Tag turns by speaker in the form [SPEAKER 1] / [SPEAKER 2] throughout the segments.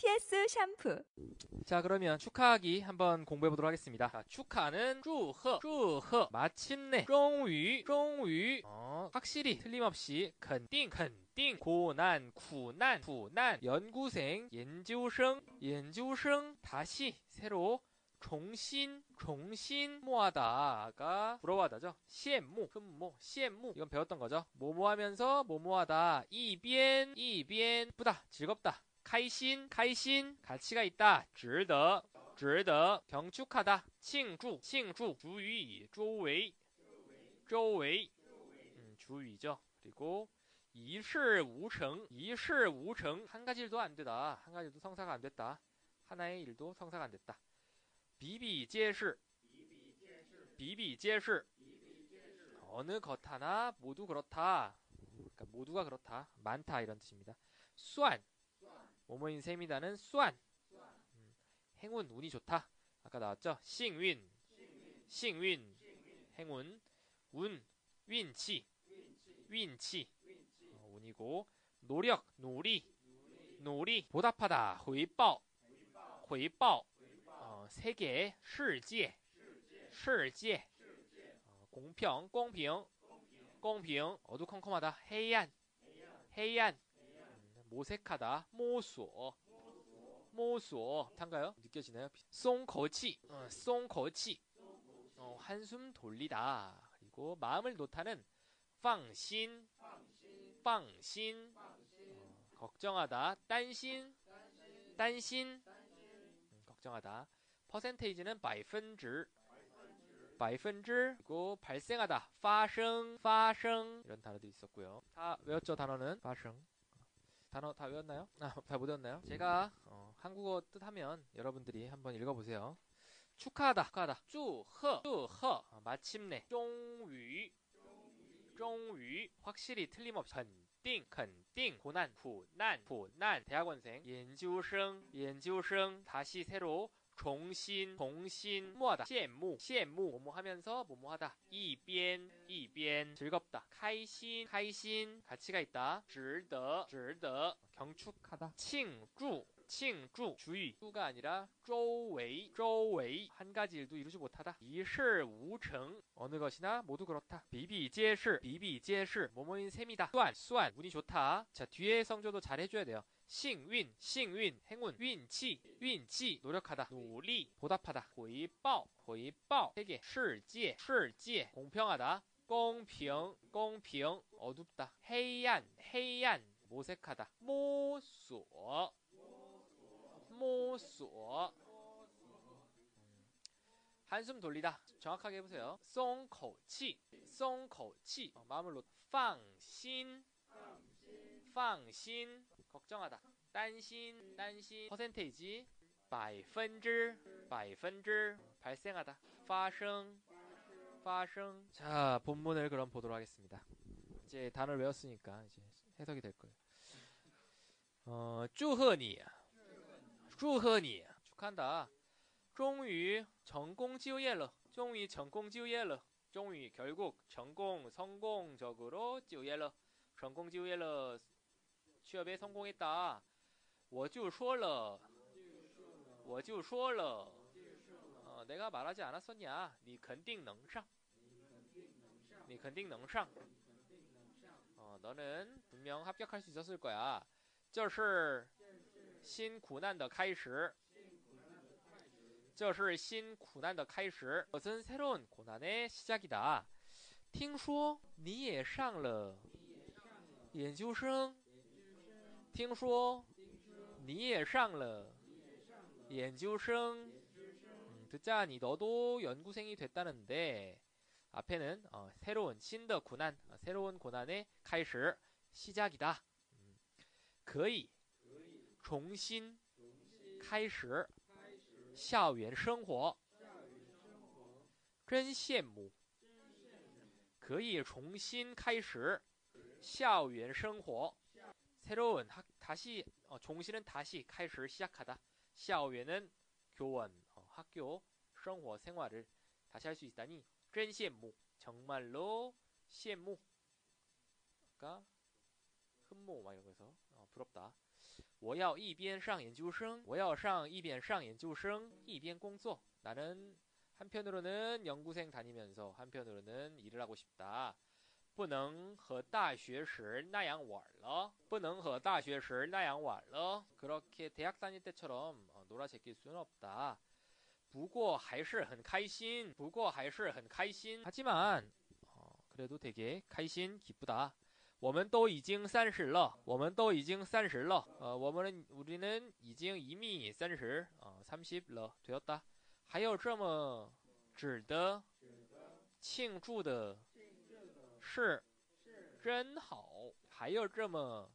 [SPEAKER 1] TS 샴푸.
[SPEAKER 2] 자, 그러면 축하하기 한번 공부해 보도록 하겠습니다. 자, 축하는 祝贺, 祝贺. 마침내, 终于, 终于. 어, 확실히, 틀림없이, 肯定, 肯定. 고난, 苦难, 苦难. 연구생, 研究生, 研究生. 다시, 새로, 종신, 종신 모하다가 부러워하다죠. 시엠모, 금모, 시엠모 이건 배웠던 거죠. 모모하면서 모모하다, 이변, 이변, 예쁘다, 즐겁다. 开心,开心, 가치가 있다. 值得,值得, 경축하다. 庆祝,庆祝, 주의, 周围,周围, 음, 주의죠. 그리고 一事无成,一事无成, 한 가지 일도 안 되다. 한 가지 일도 성사가 안 됐다. 하나의 일도 성사가 안 됐다. 比比皆是,比比皆是, 어느 것 하나 모두 그렇다. 그러니까 모두가 그렇다. 많다 이런 뜻입니다. 算 모모인 세미다는 수완. 음, 행운, 운이 좋다. 아까 나왔죠? 싱윈. 싱윈. 행운. 운. 윈치. 윈치. 어, 운이고. 노력. 노리. 노리. 보답하다. 회报. 회报. 어, 세계. 실제. 실제. 어, 공평. 공평. 공평. 어두컴컴하다. 해이안. 해이안. 모색하다, 모소, 모소, 탄가요? 느껴지나요? 송거치, 어, 송거치, 어, 한숨 돌리다. 그리고 마음을 놓다는 放心, 放心, 어, 걱정하다, 担心, 担心, 음, 걱정하다. 퍼센테이지는 百分之, 百分之 그리고 발생하다, 发生, 发生 이런 단어들이 있었고요. 다 외웠죠 단어는 发生. 단어 다 외웠나요? 아, 다 못 외웠나요? 제가 어, 한국어 뜻하면 여러분들이 한번 읽어보세요. 축하하다, 축하하다. 쭈허, 쭈허. 아, 어, 마침내. 쫑위, 쫑위. 확실히 틀림없이. 띵, 큰,띵, 고난, 구난, 구난, 대학원생, 연구생, 연구생, 다시 새로 重新,重新, 뭐하다, 羡慕,羡慕, 뭐뭐 하면서 뭐뭐 하다, 一边,一边, 즐겁다, 开心,开心, 가치가 있다, 值得,值得, 경축하다, 庆祝,庆祝, 주의, 주가 아니라 周围,周围, 한 가지 일도 이루지 못하다, 一事无成, 어느 것이나 모두 그렇다, 比比皆是,比比皆是, 뭐뭐인 셈이다, 算,算, 운이 좋다, 자, 뒤에 성조도 잘 해줘야 돼요. 幸运,幸运, 행운, 运气,运气, 노력하다, 努力, 보답하다, 回报,回报, 세계, 世界,世界, 공평하다, 公平,公平, 어둡다, 黑暗,黑暗, 모색하다, 摸索,摸索, 음, 한숨 돌리다, 정확하게 해보세요. 松口气,松口气, 어, 마음을 놓, 放心,放心, 걱정하다. 担心,担心, 퍼센테이지, 百分之,百分之, 발생하다. 发生,发生. 자, 본문을 그럼 보도록 하겠습니다. 이제 단어를 외웠으니까 이제 해석이 될 거예요. 어, 祝贺你,祝贺你, 축한다. 终于成功就业了,终于成功就业了,终于 결국成功 성공적으로 就业了,成功就业了. 취업에 성공했다. 我就说了,我就说了. 어, 내가 말하지 않았었냐? 你肯定能上.你肯定能上. 어, 너는 분명 합격할 수 있었을 거야. 这是新苦难的开始.这是新苦难的开始. 그것은 새로운 고난의 시작이다. 听说你也上了研究生 听说你也上了研究生 음, 듣자니 너도 연구생이 됐다는데 앞에는 어, 새로운 신더 고난 어, 새로운 고난의 开始 시작이다. 음, 可以重新开始校园生活真羡慕 可以重新开始校园生活。 새로운 학, 다시 어, 종시는 다시 开始 시작하다. 校园은 교원, 어, 학교, 生活 생활을 다시 할 수 있다니 真羡慕 정말로 羡慕 아까 흠모 막 이런 거에서 어, 부럽다. 我要一边上研究生,我要上一边上研究生,一边工作. 나는 한편으로는 연구생 다니면서 한편으로는 일을 하고 싶다. 不能和大学时那样玩了.不能和大学时那样玩了. 그렇게 대학 다닐 때처럼 어, 놀아 제낄 수는 없다. 不过还是很开心.不过还是很开心. 하지만 어, 그래도 되게 开心 기쁘다. 我们都已经三十了.我们都已经三十了. 어, 我们 우리는 已经 이미 30, 어, 30了 되었다. 还有这么值得庆祝的 是真好，还有这么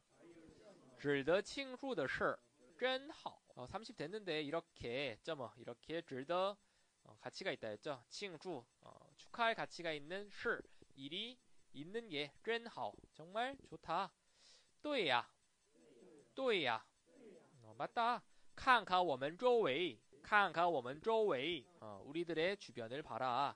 [SPEAKER 2] 值得庆祝的事，真好. 어, 30 됐는데 이렇게 점 이렇게 值得 어, 가치가 있다 했죠.庆祝 어, 축하할 가치가 있는 事 일이 있는 게 真好 정말 좋다. 对呀,对呀, 어, 맞다. 看看我们周围,看看我们周围, 어, 우리들의 주변을 봐라.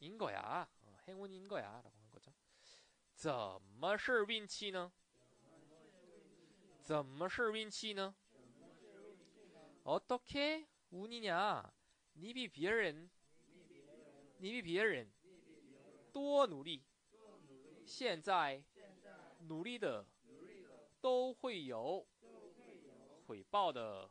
[SPEAKER 2] 인 거야. 어, 행운인 거야. 라고 한 거죠. 怎么是运气呢?怎么是运气呢? 어떻게 운이냐? 你比别人,你比别人多努力.现在努力的都会有回报的.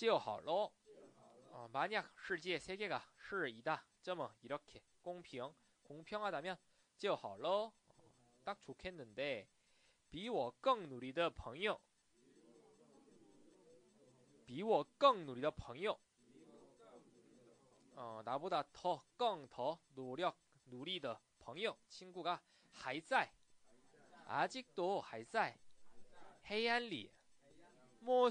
[SPEAKER 2] 就好喽. 어, 만약 世界 세계가 是이다. 这么 이렇게 공평 공평하다면 就好喽. 어, 딱 좋겠는데 比我更努力的朋友比我更努力的朋友 어, 나보다 더, 更, 더, 노력, 누리더, 朋友, 친구가 还在 아직도 还在 黑暗里 摸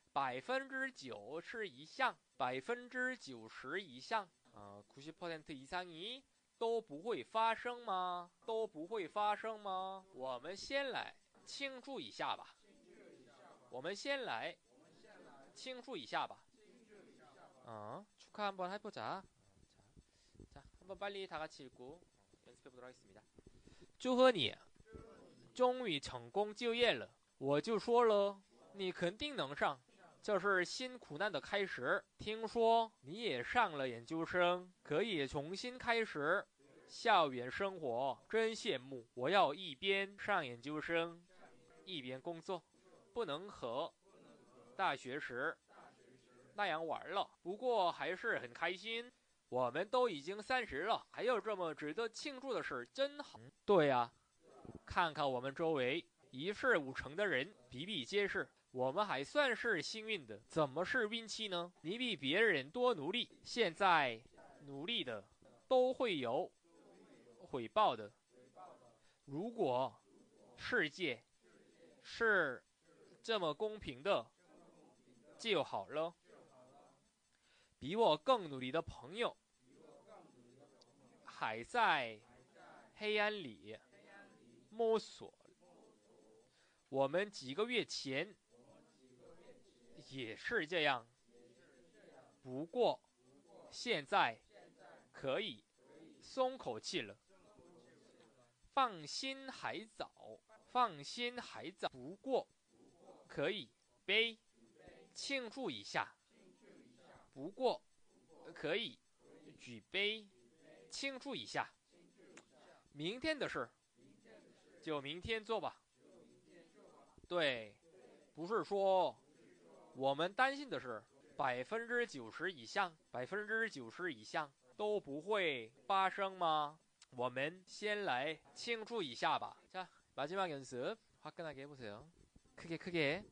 [SPEAKER 2] 百分之九十以上，百分之九十以上，呃，90% 이상이 都不会发生吗？都不会发生吗？我们先来庆祝一下吧。我们先来庆祝一下吧. 어, 축하 한번 해보자. 자, 자, 한번 빨리 다 같이 읽고 연습해 보도록 하겠습니다. 祝贺你终于成功就业了。我就说了，你肯定能上。 这是新苦难的开始。听说你也上了研究生，可以重新开始校园生活，真羡慕。我要一边上研究生，一边工作，不能和大学时那样玩了。不过还是很开心。我们都已经三十了，还有这么值得庆祝的事，真好。对呀、看看我们周围一事无成的人比比皆是。我们还算是幸运的，怎么是运气呢？你比别人多努力，现在努力的都会有回报的。如果世界是这么公平的就好了。比我更努力的朋友还在黑暗里摸索。我们几个月前也是这样，不过现在可以松口气了。放心还早，放心还早，不过可以杯庆祝一下。不过可以举杯庆祝一下。明天的事就明天做吧。对，不是说我们担心的是百分之九十以上，百分之九十以上都不会发生吗？我们先来庆祝一下吧。자 마지막 연습 화끈하게 해보세요. 크게 크게.